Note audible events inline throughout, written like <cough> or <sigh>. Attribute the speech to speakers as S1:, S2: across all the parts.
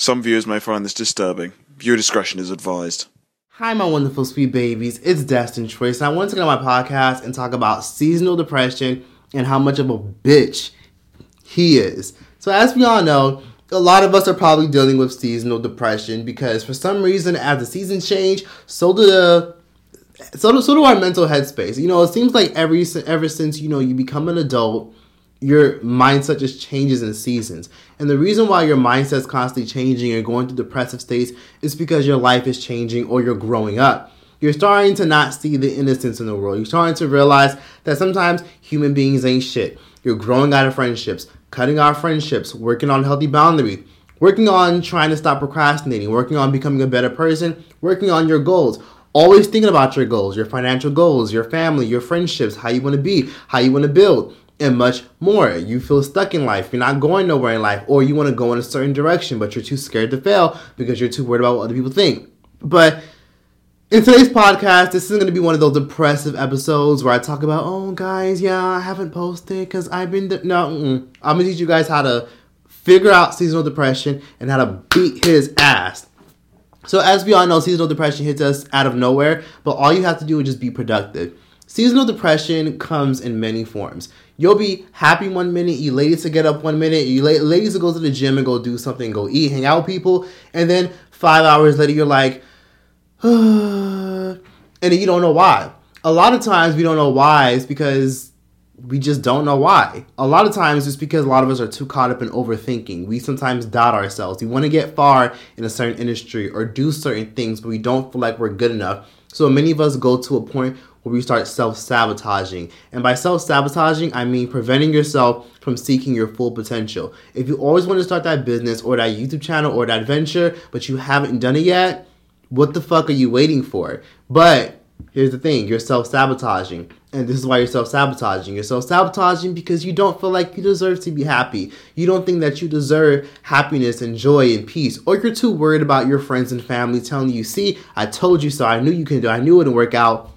S1: Some viewers may find this disturbing. Viewer discretion is advised.
S2: Hi, my wonderful sweet babies. It's Destin Troyce, I want to get on my podcast and talk about seasonal depression and how much of a bitch he is. So, as we all know, a lot of us are probably dealing with seasonal depression because for some reason, as the seasons change, so do the so do, so do our mental headspace. You know, it seems like every ever since you know you become an adult, your mindset just changes in seasons. And the reason why your mindset's constantly changing and going through depressive states is because your life is changing or you're growing up. You're starting to not see the innocence in the world. You're starting to realize that sometimes human beings ain't shit. You're growing out of friendships, cutting off friendships, working on healthy boundaries, working on trying to stop procrastinating, working on becoming a better person, working on your goals. Always thinking about your goals, your financial goals, your family, your friendships, how you want to be, how you want to build and much more. You feel stuck in life, you're not going nowhere in life, or you want to go in a certain direction, but you're too scared to fail because you're too worried about what other people think. But in today's podcast, this isn't going to be one of those depressive episodes where I talk about, oh, guys, yeah, I haven't posted because I've been. De- no, mm-mm. I'm going to teach you guys how to figure out seasonal depression and how to beat his ass. So, as we all know, seasonal depression hits us out of nowhere, but all you have to do is just be productive. Seasonal depression comes in many forms. You'll be happy one minute, you ladies to get up one minute, you ladies to go to the gym and go do something, go eat, hang out with people, and then five hours later you're like, <sighs> and you don't know why. A lot of times we don't know why is because we just don't know why. A lot of times it's because a lot of us are too caught up in overthinking. We sometimes doubt ourselves. We want to get far in a certain industry or do certain things, but we don't feel like we're good enough. So many of us go to a point where we start self sabotaging. And by self sabotaging, I mean preventing yourself from seeking your full potential. If you always want to start that business or that YouTube channel or that venture, but you haven't done it yet, what the fuck are you waiting for? But here's the thing you're self sabotaging. And this is why you're self sabotaging. You're self sabotaging because you don't feel like you deserve to be happy. You don't think that you deserve happiness and joy and peace. Or you're too worried about your friends and family telling you, see, I told you so. I knew you can do it. I knew it wouldn't work out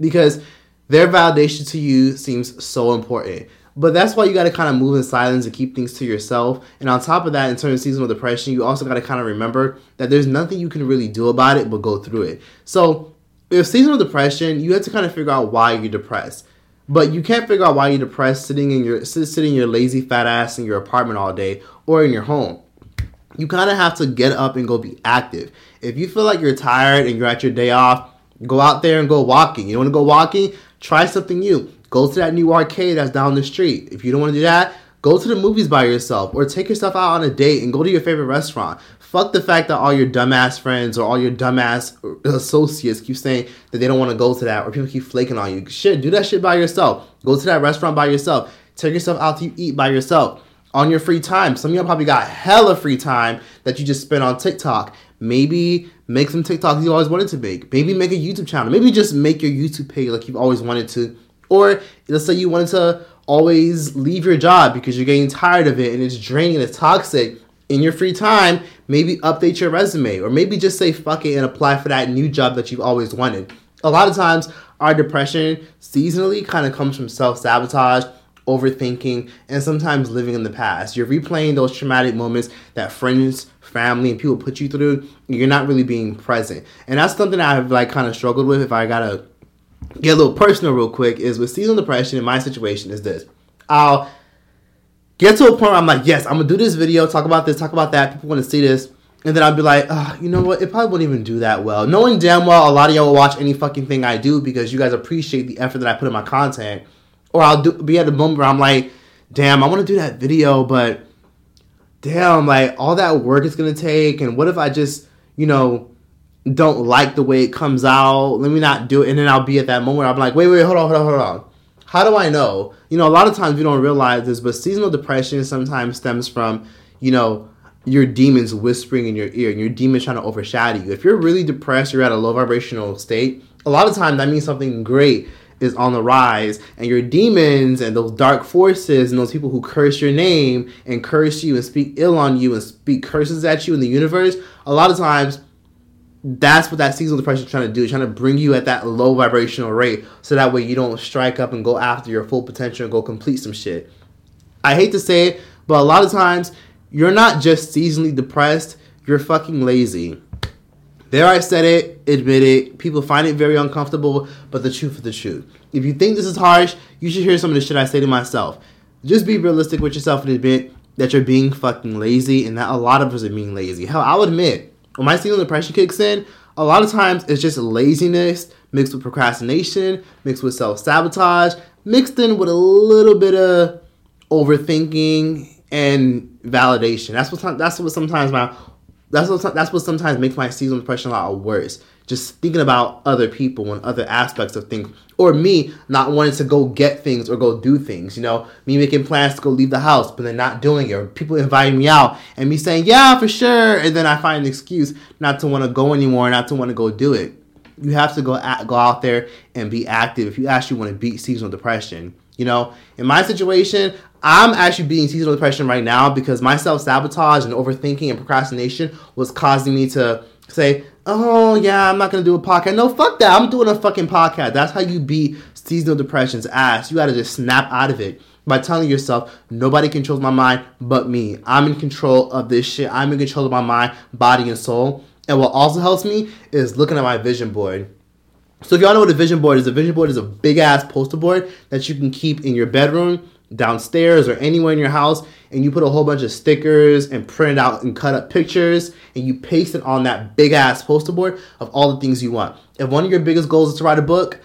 S2: because their validation to you seems so important. But that's why you got to kind of move in silence and keep things to yourself. And on top of that, in terms of seasonal depression, you also got to kind of remember that there's nothing you can really do about it but go through it. So, if seasonal depression, you have to kind of figure out why you're depressed. But you can't figure out why you're depressed sitting in your sitting your lazy fat ass in your apartment all day or in your home. You kind of have to get up and go be active. If you feel like you're tired and you're at your day off, Go out there and go walking. You want to go walking? Try something new. Go to that new arcade that's down the street. If you don't want to do that, go to the movies by yourself or take yourself out on a date and go to your favorite restaurant. Fuck the fact that all your dumbass friends or all your dumbass associates keep saying that they don't want to go to that or people keep flaking on you. Shit, do that shit by yourself. Go to that restaurant by yourself. Take yourself out to eat by yourself on your free time. Some of y'all probably got hella free time that you just spent on TikTok. Maybe make some TikToks you always wanted to make. Maybe make a YouTube channel. Maybe just make your YouTube page like you've always wanted to. Or let's say you wanted to always leave your job because you're getting tired of it and it's draining and it's toxic. In your free time, maybe update your resume or maybe just say fuck it and apply for that new job that you've always wanted. A lot of times, our depression seasonally kind of comes from self sabotage overthinking, and sometimes living in the past. You're replaying those traumatic moments that friends, family, and people put you through. You're not really being present. And that's something I've like kind of struggled with if I gotta get a little personal real quick, is with seasonal depression in my situation is this. I'll get to a point where I'm like, yes, I'm gonna do this video, talk about this, talk about that, people wanna see this. And then I'll be like, oh, you know what? It probably wouldn't even do that well. Knowing damn well a lot of y'all will watch any fucking thing I do because you guys appreciate the effort that I put in my content or I'll do, be at the moment where I'm like, damn, I want to do that video, but damn, like all that work is gonna take, and what if I just, you know, don't like the way it comes out? Let me not do it, and then I'll be at that moment I'm like, wait, wait, hold on, hold on, hold on. How do I know? You know, a lot of times we don't realize this, but seasonal depression sometimes stems from, you know, your demons whispering in your ear and your demons trying to overshadow you. If you're really depressed, you're at a low vibrational state, a lot of times that means something great is on the rise and your demons and those dark forces and those people who curse your name and curse you and speak ill on you and speak curses at you in the universe a lot of times that's what that seasonal depression is trying to do. Trying to bring you at that low vibrational rate so that way you don't strike up and go after your full potential and go complete some shit. I hate to say it, but a lot of times you're not just seasonally depressed, you're fucking lazy. There I said it, admit it. People find it very uncomfortable, but the truth is the truth. If you think this is harsh, you should hear some of the shit I say to myself. Just be realistic with yourself and admit that you're being fucking lazy and that a lot of us are being lazy. Hell, I'll admit, when my seasonal depression kicks in, a lot of times it's just laziness mixed with procrastination, mixed with self sabotage, mixed in with a little bit of overthinking and validation. That's what that's what sometimes my that's what that's what sometimes makes my seasonal depression a lot worse. Just thinking about other people and other aspects of things, or me not wanting to go get things or go do things. You know, me making plans to go leave the house, but then not doing it, or people inviting me out and me saying yeah for sure, and then I find an excuse not to want to go anymore, not to want to go do it. You have to go at, go out there and be active if you actually want to beat seasonal depression. You know, in my situation, I'm actually beating seasonal depression right now because my self sabotage and overthinking and procrastination was causing me to say, oh, yeah, I'm not to do a podcast. No, fuck that. I'm doing a fucking podcast. That's how you beat seasonal depression's ass. You got to just snap out of it by telling yourself, nobody controls my mind but me. I'm in control of this shit. I'm in control of my mind, body, and soul. And what also helps me is looking at my vision board. So if y'all know what a vision board is, a vision board is a big ass poster board that you can keep in your bedroom downstairs or anywhere in your house and you put a whole bunch of stickers and print out and cut up pictures and you paste it on that big ass poster board of all the things you want. If one of your biggest goals is to write a book,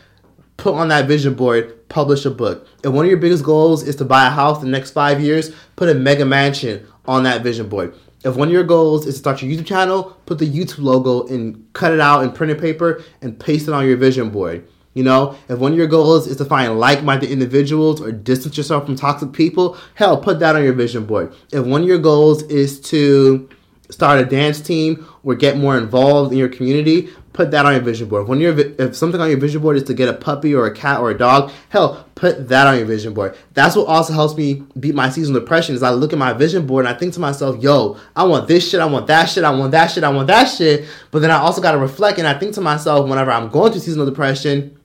S2: put on that vision board, publish a book. If one of your biggest goals is to buy a house in the next five years, put a mega mansion on that vision board. If one of your goals is to start your YouTube channel, put the YouTube logo and cut it out in printed paper and paste it on your vision board. You know, if one of your goals is to find like minded individuals or distance yourself from toxic people, hell, put that on your vision board. If one of your goals is to start a dance team or get more involved in your community, put that on your vision board. When you're if something on your vision board is to get a puppy or a cat or a dog, hell, put that on your vision board. That's what also helps me beat my seasonal depression. Is I look at my vision board and I think to myself, "Yo, I want this shit, I want that shit, I want that shit, I want that shit." But then I also got to reflect and I think to myself, whenever I'm going through seasonal depression,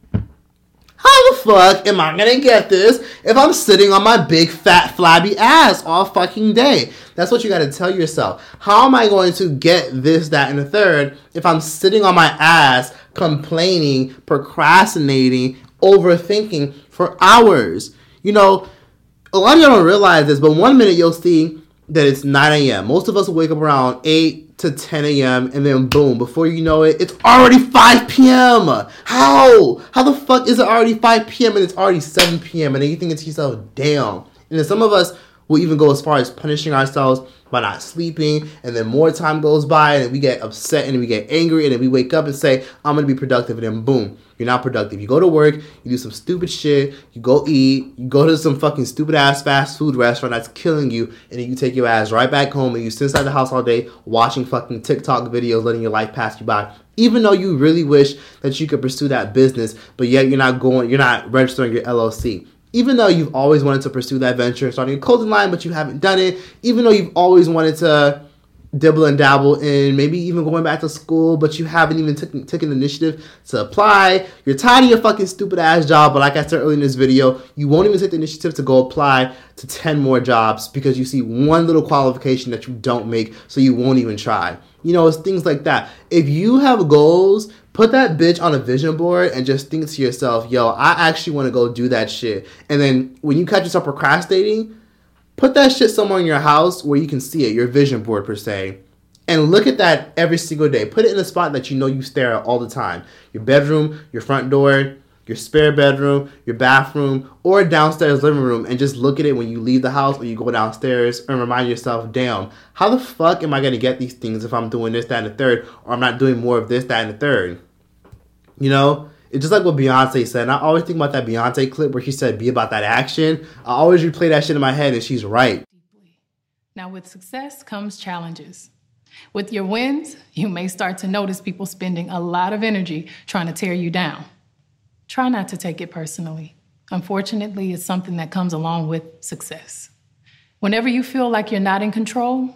S2: how the fuck am I gonna get this if I'm sitting on my big fat flabby ass all fucking day? That's what you gotta tell yourself. How am I going to get this, that, and the third if I'm sitting on my ass complaining, procrastinating, overthinking for hours? You know, a lot of y'all don't realize this, but one minute you'll see that it's 9 a.m. Most of us wake up around 8 to 10 a.m. and then boom, before you know it, it's already 5 p.m. How? How the fuck is it already 5 p.m. and it's already 7 p.m. and then you think to yourself, damn. And then some of us will even go as far as punishing ourselves by not sleeping and then more time goes by and we get upset and we get angry and then we wake up and say i'm gonna be productive and then boom you're not productive. You go to work you do some stupid shit you go eat you go to some fucking stupid ass fast food restaurant that's killing you and then you take your ass right back home and you sit inside the house all day watching fucking tiktok videos letting your life pass you by. Even though you really wish that you could pursue that business but yet you're not going you're not registering your llc even though you've always wanted to pursue that venture, starting a clothing line, but you haven't done it, even though you've always wanted to dibble and dabble in maybe even going back to school, but you haven't even taken the initiative to apply. You're tired of your fucking stupid ass job, but like I said earlier in this video, you won't even take the initiative to go apply to 10 more jobs because you see one little qualification that you don't make, so you won't even try. You know, it's things like that. If you have goals, put that bitch on a vision board and just think to yourself, yo, I actually want to go do that shit. And then when you catch yourself procrastinating, put that shit somewhere in your house where you can see it, your vision board per se. And look at that every single day. Put it in a spot that you know you stare at all the time. Your bedroom, your front door, your spare bedroom, your bathroom, or downstairs living room and just look at it when you leave the house or you go downstairs and remind yourself, damn, how the fuck am I gonna get these things if I'm doing this, that, and the third, or I'm not doing more of this, that, and the third? You know? It's just like what Beyonce said. And I always think about that Beyonce clip where she said, be about that action. I always replay that shit in my head and she's right.
S3: Now, with success comes challenges. With your wins, you may start to notice people spending a lot of energy trying to tear you down. Try not to take it personally. Unfortunately, it's something that comes along with success. Whenever you feel like you're not in control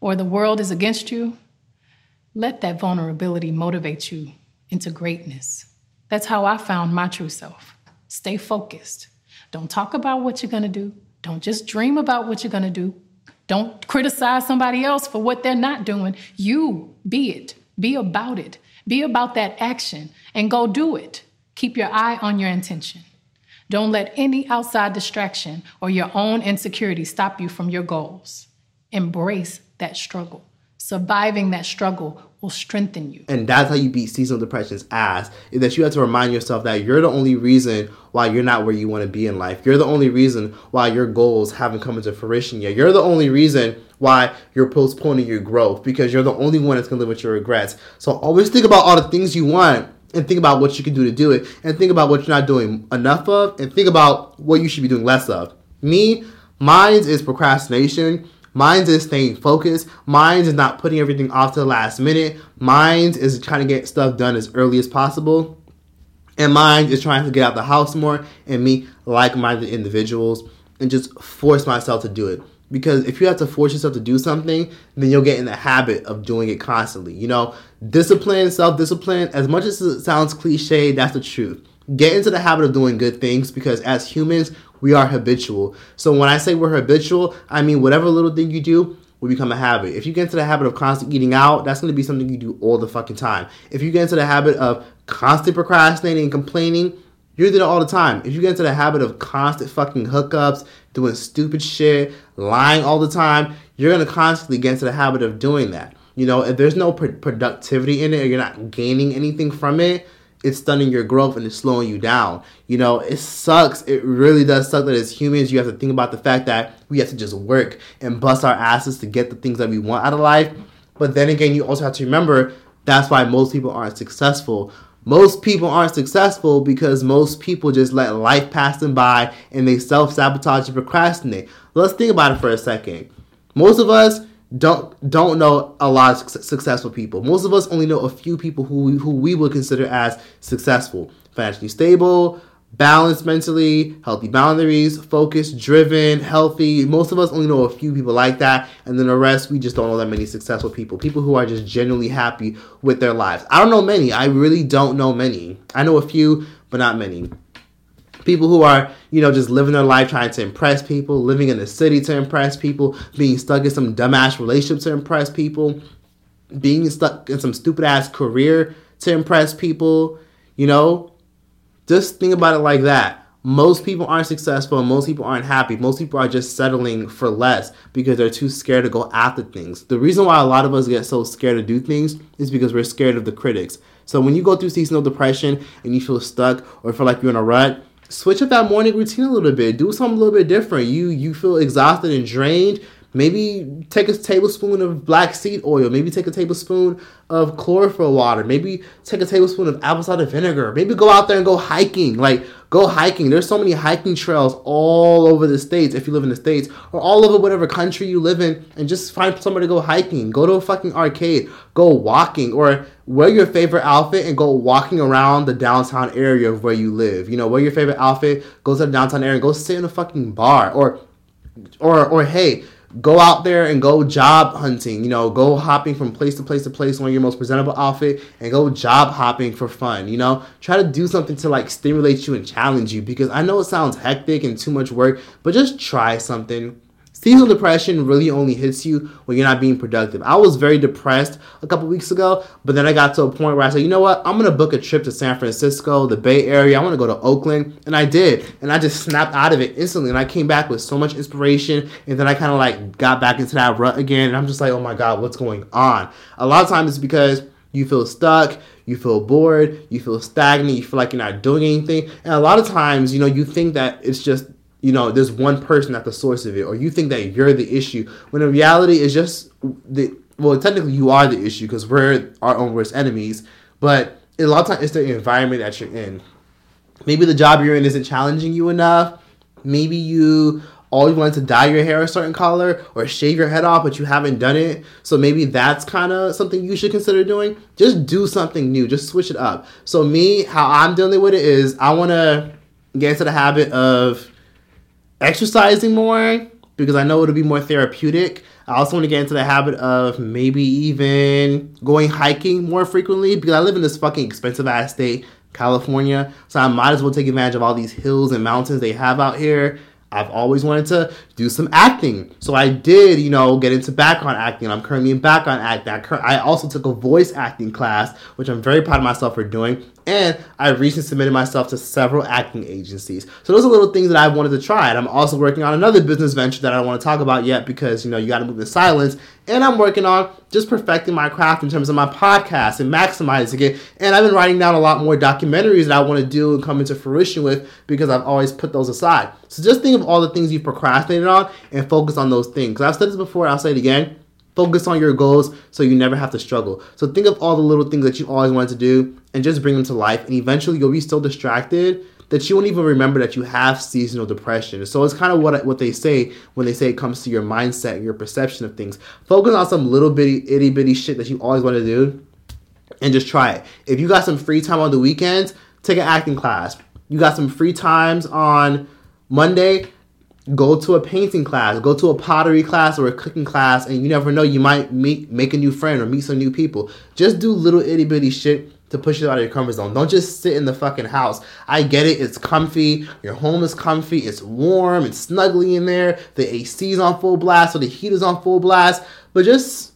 S3: or the world is against you, let that vulnerability motivate you into greatness. That's how I found my true self. Stay focused. Don't talk about what you're gonna do. Don't just dream about what you're gonna do. Don't criticize somebody else for what they're not doing. You be it. Be about it. Be about that action and go do it. Keep your eye on your intention. Don't let any outside distraction or your own insecurity stop you from your goals. Embrace that struggle. Surviving that struggle will strengthen you.
S2: And that's how you beat seasonal depression's ass. Is that you have to remind yourself that you're the only reason why you're not where you want to be in life. You're the only reason why your goals haven't come into fruition yet. You're the only reason why you're postponing your growth because you're the only one that's gonna live with your regrets. So always think about all the things you want and think about what you can do to do it and think about what you're not doing enough of and think about what you should be doing less of. Me, mine is procrastination. Mine is staying focused. Mine is not putting everything off to the last minute. Mine is trying to get stuff done as early as possible. And mine is trying to get out the house more and meet like minded individuals and just force myself to do it. Because if you have to force yourself to do something, then you'll get in the habit of doing it constantly. You know, discipline, self discipline, as much as it sounds cliche, that's the truth. Get into the habit of doing good things because as humans, we are habitual. So when I say we're habitual, I mean whatever little thing you do will become a habit. If you get into the habit of constantly eating out, that's going to be something you do all the fucking time. If you get into the habit of constant procrastinating and complaining, you're doing it all the time. If you get into the habit of constant fucking hookups, doing stupid shit, lying all the time, you're gonna constantly get into the habit of doing that. You know, if there's no pr- productivity in it, you're not gaining anything from it, it's stunning your growth and it's slowing you down. You know, it sucks. It really does suck that as humans, you have to think about the fact that we have to just work and bust our asses to get the things that we want out of life. But then again, you also have to remember that's why most people aren't successful most people aren't successful because most people just let life pass them by and they self sabotage and procrastinate. Let's think about it for a second. Most of us don't don't know a lot of successful people. Most of us only know a few people who we, who we would consider as successful, financially stable, balanced mentally, healthy boundaries, focused, driven, healthy. Most of us only know a few people like that, and then the rest we just don't know that many successful people. People who are just genuinely happy with their lives. I don't know many. I really don't know many. I know a few, but not many. People who are, you know, just living their life trying to impress people, living in the city to impress people, being stuck in some dumbass relationship to impress people, being stuck in some stupid ass career to impress people, you know, just think about it like that. Most people aren't successful most people aren't happy. Most people are just settling for less because they're too scared to go after things. The reason why a lot of us get so scared to do things is because we're scared of the critics. So when you go through seasonal depression and you feel stuck or feel like you're in a rut, switch up that morning routine a little bit. Do something a little bit different. You you feel exhausted and drained. Maybe take a tablespoon of black seed oil. Maybe take a tablespoon of chlorophyll water. Maybe take a tablespoon of apple cider vinegar. Maybe go out there and go hiking. Like go hiking. There's so many hiking trails all over the states if you live in the states or all over whatever country you live in and just find somewhere to go hiking. Go to a fucking arcade. Go walking or wear your favorite outfit and go walking around the downtown area of where you live. You know, wear your favorite outfit, go to the downtown area and go sit in a fucking bar or or or hey, go out there and go job hunting. You know, go hopping from place to place to place on your most presentable outfit and go job hopping for fun. You know, try to do something to like stimulate you and challenge you because I know it sounds hectic and too much work, but just try something. Seasonal depression really only hits you when you're not being productive. I was very depressed a couple weeks ago, but then I got to a point where I said, you know what? I'm gonna book a trip to San Francisco, the Bay Area. I want to go to Oakland, and I did, and I just snapped out of it instantly. And I came back with so much inspiration, and then I kind of like got back into that rut again. And I'm just like, oh my god, what's going on? A lot of times it's because you feel stuck, you feel bored, you feel stagnant, you feel like you're not doing anything, and a lot of times, you know, you think that it's just you know there's one person at the source of it or you think that you're the issue when in reality it's just the well technically you are the issue because we're our own worst enemies but a lot of times it's the environment that you're in. Maybe the job you're in isn't challenging you enough. Maybe you always wanted to dye your hair a certain color or shave your head off but you haven't done it. So maybe that's kind of something you should consider doing. Just do something new just switch it up. So me how i'm dealing with it is i want to get into the habit of exercising more because I know it'll be more therapeutic. I also want to get into the habit of maybe even going hiking more frequently because I live in this fucking expensive ass state, California. So I might as well take advantage of all these hills and mountains they have out here. I've always wanted to do some acting. So I did, you know, get into background acting. I'm currently in background acting. I, also took a voice acting class, which I'm very proud of myself for doing. And I recently submitted myself to several acting agencies. So those are little things that I wanted to try. And I'm also working on another business venture that I don't want to talk about yet because, you know, you got to move in silence. And I'm working on just perfecting my craft in terms of my podcast and maximizing it. And I've been writing down a lot more documentaries that I want to do and come into fruition with because I've always put those aside. So just think of all the things you've procrastinated on and focus on those things. I've said this before, I'll say it again Focus on your goals so you never have to struggle. So think of all the little things that you always wanted to do and just bring them to life. And eventually you'll be so distracted that you won't even remember that you have seasonal depression. So it's kind of what what they say when they say it comes to your mindset and your perception of things. Focus on some little bitty itty bitty shit that you always want to do and just try it. If you got some free time on the weekends, take an acting class. You got some free times on Monday, go to a painting class, go to a pottery class or a cooking class, and you never know, you might meet make a new friend or meet some new people. Just do little itty bitty shit to push you out of your comfort zone. Don't just sit in the fucking house. I get it, it's comfy, your home is comfy, it's warm, it's snuggly in there, the AC's on full blast or the heat is on full blast, but just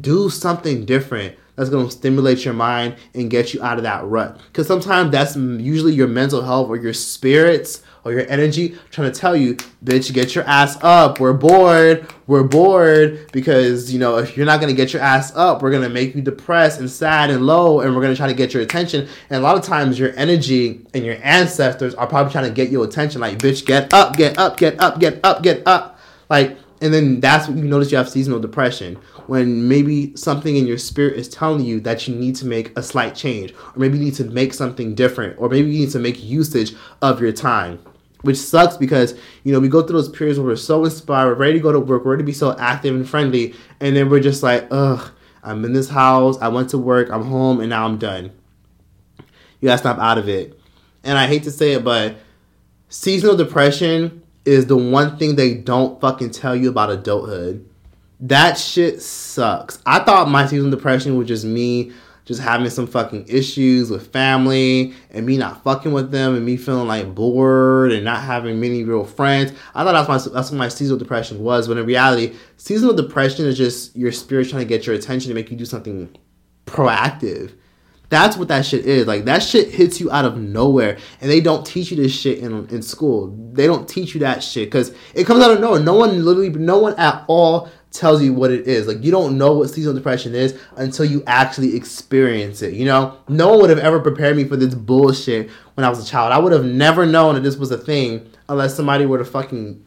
S2: do something different that's going to stimulate your mind and get you out of that rut. Because sometimes that's usually your mental health or your spirits or your energy trying to tell you, bitch, get your ass up. We're bored. We're bored because, you know, if you're not going to get your ass up, we're going to make you depressed and sad and low and we're going to try to get your attention. And a lot of times your energy and your ancestors are probably trying to get your attention. Like, bitch, get up, get up, get up, get up, get up. Like, and then that's when you notice you have seasonal depression when maybe something in your spirit is telling you that you need to make a slight change or maybe you need to make something different or maybe you need to make usage of your time which sucks because you know we go through those periods where we're so inspired, we're ready to go to work, we're ready to be so active and friendly, and then we're just like, ugh, I'm in this house, I went to work, I'm home, and now I'm done. You gotta snap out of it. And I hate to say it, but seasonal depression is the one thing they don't fucking tell you about adulthood. That shit sucks. I thought my seasonal depression was just me just having some fucking issues with family and me not fucking with them and me feeling like bored and not having many real friends. I thought that's my that's what my seasonal depression was, but in reality, seasonal depression is just your spirit trying to get your attention to make you do something proactive. That's what that shit is. Like that shit hits you out of nowhere, and they don't teach you this shit in in school. They don't teach you that shit because it comes out of nowhere. No one literally, no one at all tells you what it is. Like you don't know what seasonal depression is until you actually experience it. You know, no one would have ever prepared me for this bullshit when I was a child. I would have never known that this was a thing unless somebody were to fucking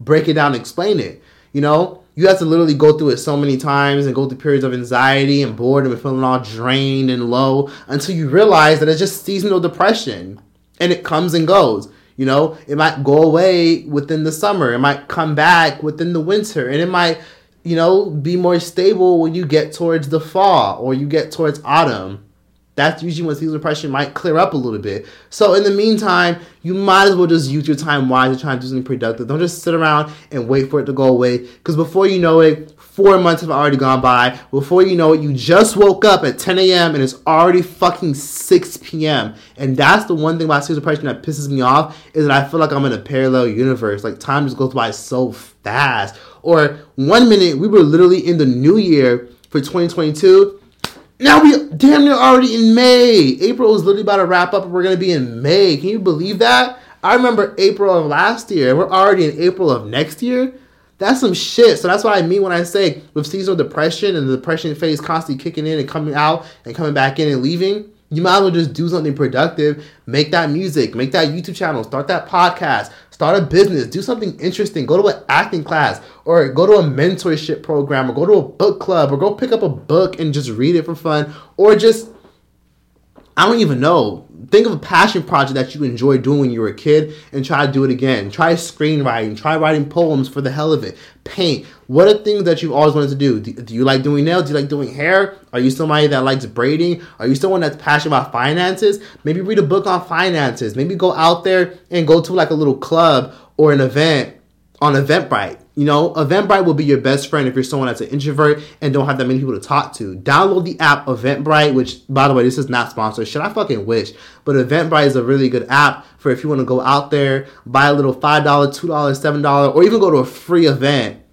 S2: break it down and explain it. You know, you have to literally go through it so many times and go through periods of anxiety and boredom and feeling all drained and low until you realize that it's just seasonal depression and it comes and goes. You know, it might go away within the summer, it might come back within the winter, and it might you know, be more stable when you get towards the fall or you get towards autumn. That's usually when seasonal depression might clear up a little bit. So in the meantime, you might as well just use your time wisely, trying to do something productive. Don't just sit around and wait for it to go away. Because before you know it, four months have already gone by. Before you know it, you just woke up at 10 a.m. and it's already fucking 6 p.m. And that's the one thing about seasonal depression that pisses me off is that I feel like I'm in a parallel universe. Like time just goes by so fast or one minute we were literally in the new year for 2022. Now we damn near already in May. April is literally about to wrap up and we're gonna be in May. Can you believe that? I remember April of last year and we're already in April of next year. That's some shit. So that's what I mean when I say with seasonal depression and the depression phase constantly kicking in and coming out and coming back in and leaving. You might as well just do something productive. Make that music, make that YouTube channel, start that podcast, start a business, do something interesting, go to an acting class, or go to a mentorship program, or go to a book club, or go pick up a book and just read it for fun, or just, I don't even know. Think of a passion project that you enjoyed doing when you were a kid and try to do it again. Try screenwriting, try writing poems for the hell of it. Paint. What are things that you've always wanted to do? do? Do you like doing nails? Do you like doing hair? Are you somebody that likes braiding? Are you someone that's passionate about finances? Maybe read a book on finances. Maybe go out there and go to like a little club or an event on Eventbrite You know, Eventbrite will be your best friend if you're someone that's an introvert and don't have that many people to talk to. Download the app Eventbrite, which, by the way, this is not sponsored. Should I fucking wish? But Eventbrite is a really good app for if you want to go out there, buy a little $5, $2, $7, or even go to a free event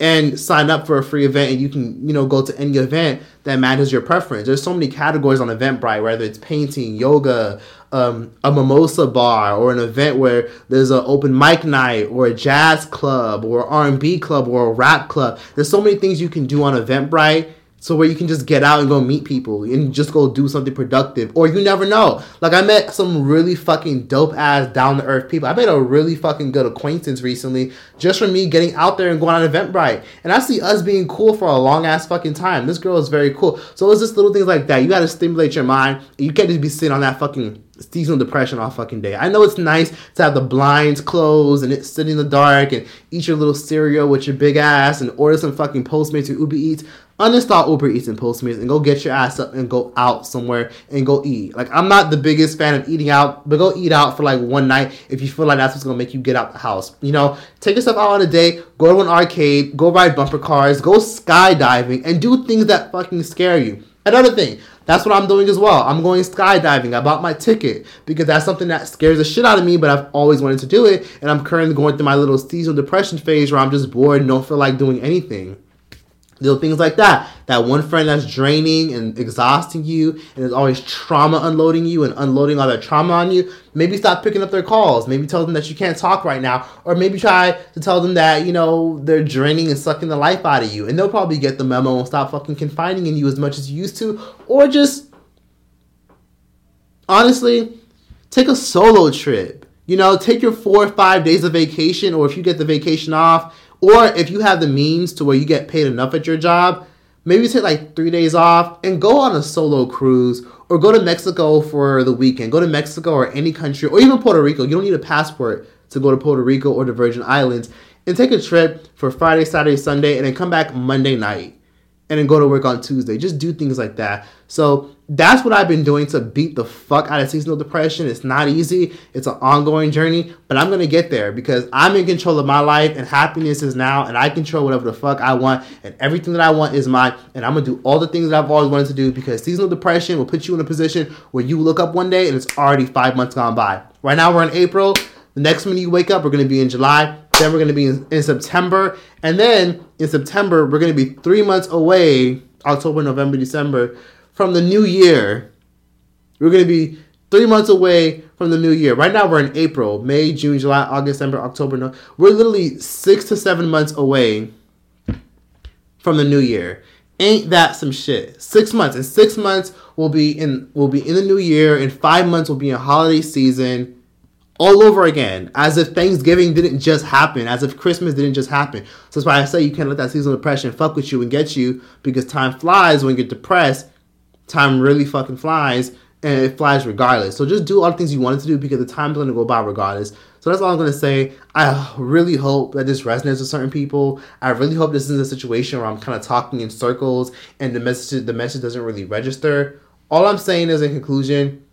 S2: and sign up for a free event and you can you know go to any event that matches your preference. There's so many categories on eventbrite whether it's painting yoga um, a mimosa bar or an event where there's an open mic night or a jazz club or r&b club or a rap club. There's so many things you can do on eventbrite so where you can just get out and go meet people and just go do something productive. Or you never know. Like I met some really fucking dope ass down to earth people. I made a really fucking good acquaintance recently just from me getting out there and going on Eventbrite. And I see us being cool for a long ass fucking time. This girl is very cool. So it's just little things like that. You gotta stimulate your mind. You can't just be sitting on that fucking seasonal depression all fucking day. I know it's nice to have the blinds closed and it sit in the dark and eat your little cereal with your big ass and order some fucking Postmates or Uber Eats uninstall Uber Eats and Postmates and go get your ass up and go out somewhere and go eat. Like I'm not the biggest fan of eating out, but go eat out for like one night if you feel like that's what's gonna make you get out the house. You know, take yourself out on a day, go to an arcade, go ride bumper cars, go skydiving, and do things that fucking scare you. Another thing, that's what I'm doing as well. I'm going skydiving. I bought my ticket because that's something that scares the shit out of me, but I've always wanted to do it. And I'm currently going through my little seasonal depression phase where I'm just bored and don't feel like doing anything. Little things like that. That one friend that's draining and exhausting you and is always trauma unloading you and unloading all that trauma on you. Maybe stop picking up their calls. Maybe tell them that you can't talk right now. Or maybe try to tell them that, you know, they're draining and sucking the life out of you. And they'll probably get the memo and stop fucking confiding in you as much as you used to. Or just, honestly, take a solo trip. You know, take your four or five days of vacation, or if you get the vacation off, or if you have the means to where you get paid enough at your job, maybe take like three days off and go on a solo cruise or go to Mexico for the weekend. Go to Mexico or any country or even Puerto Rico. You don't need a passport to go to Puerto Rico or the Virgin Islands and take a trip for Friday, Saturday, Sunday, and then come back Monday night and then go to work on Tuesday. Just do things like that. So that's what I've been doing to beat the fuck out of seasonal depression. It's not easy. It's an ongoing journey, but I'm gonna get there because I'm in control of my life and happiness is now, and I control whatever the fuck I want, and everything that I want is mine. And I'm gonna do all the things that I've always wanted to do because seasonal depression will put you in a position where you look up one day and it's already five months gone by. Right now we're in April. The next minute you wake up, we're gonna be in July. Then we're to be in, in September. And then in September, we're to be three months away October, November, December from the new year. We're going to be three months away from the new year. Right now, we're in April, May, June, July, August, September, October. No, we're literally six to seven months away from the new year. Ain't that some shit? Six months. and six months, we'll be in we'll be in the new year. In five months, we'll be in holiday season all over again, as if Thanksgiving didn't just happen, as if Christmas didn't just happen. So that's why I say you can't let that seasonal depression fuck with you and get you because time flies when you're depressed. Time really fucking flies and it flies regardless. So just do all the things you wanted to do because the time's gonna go by regardless. So that's all I'm gonna say. I really hope that this resonates with certain people. I really hope this isn't a situation where I'm kind of talking in circles and the message the message doesn't really register. All I'm saying is in conclusion,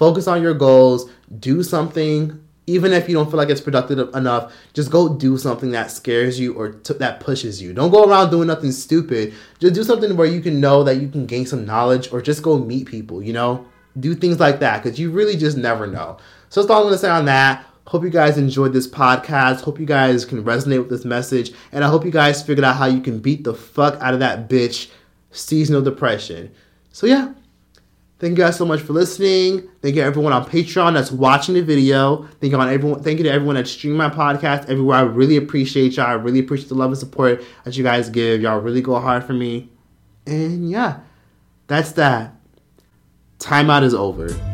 S2: Focus on your goals. Do something, even if you don't feel like it's productive enough. Just go do something that scares you or t- that pushes you. Don't go around doing nothing stupid. Just do something where you can know that you can gain some knowledge or just go meet people. You know, do things like that because you really just never know. So that's all I'm gonna say on that. Hope you guys enjoyed this podcast. Hope you guys can resonate with this message. And I hope you guys figured out how you can beat the fuck out of that bitch seasonal depression. So, yeah, Thank you guys so much for listening. Thank you everyone on Patreon that's watching the video. Thank you on everyone. Thank you to everyone that's streaming my podcast everywhere. I really appreciate y'all. I really appreciate the love and support that you guys give. Y'all really go hard for me. And yeah, that's that. Timeout is over.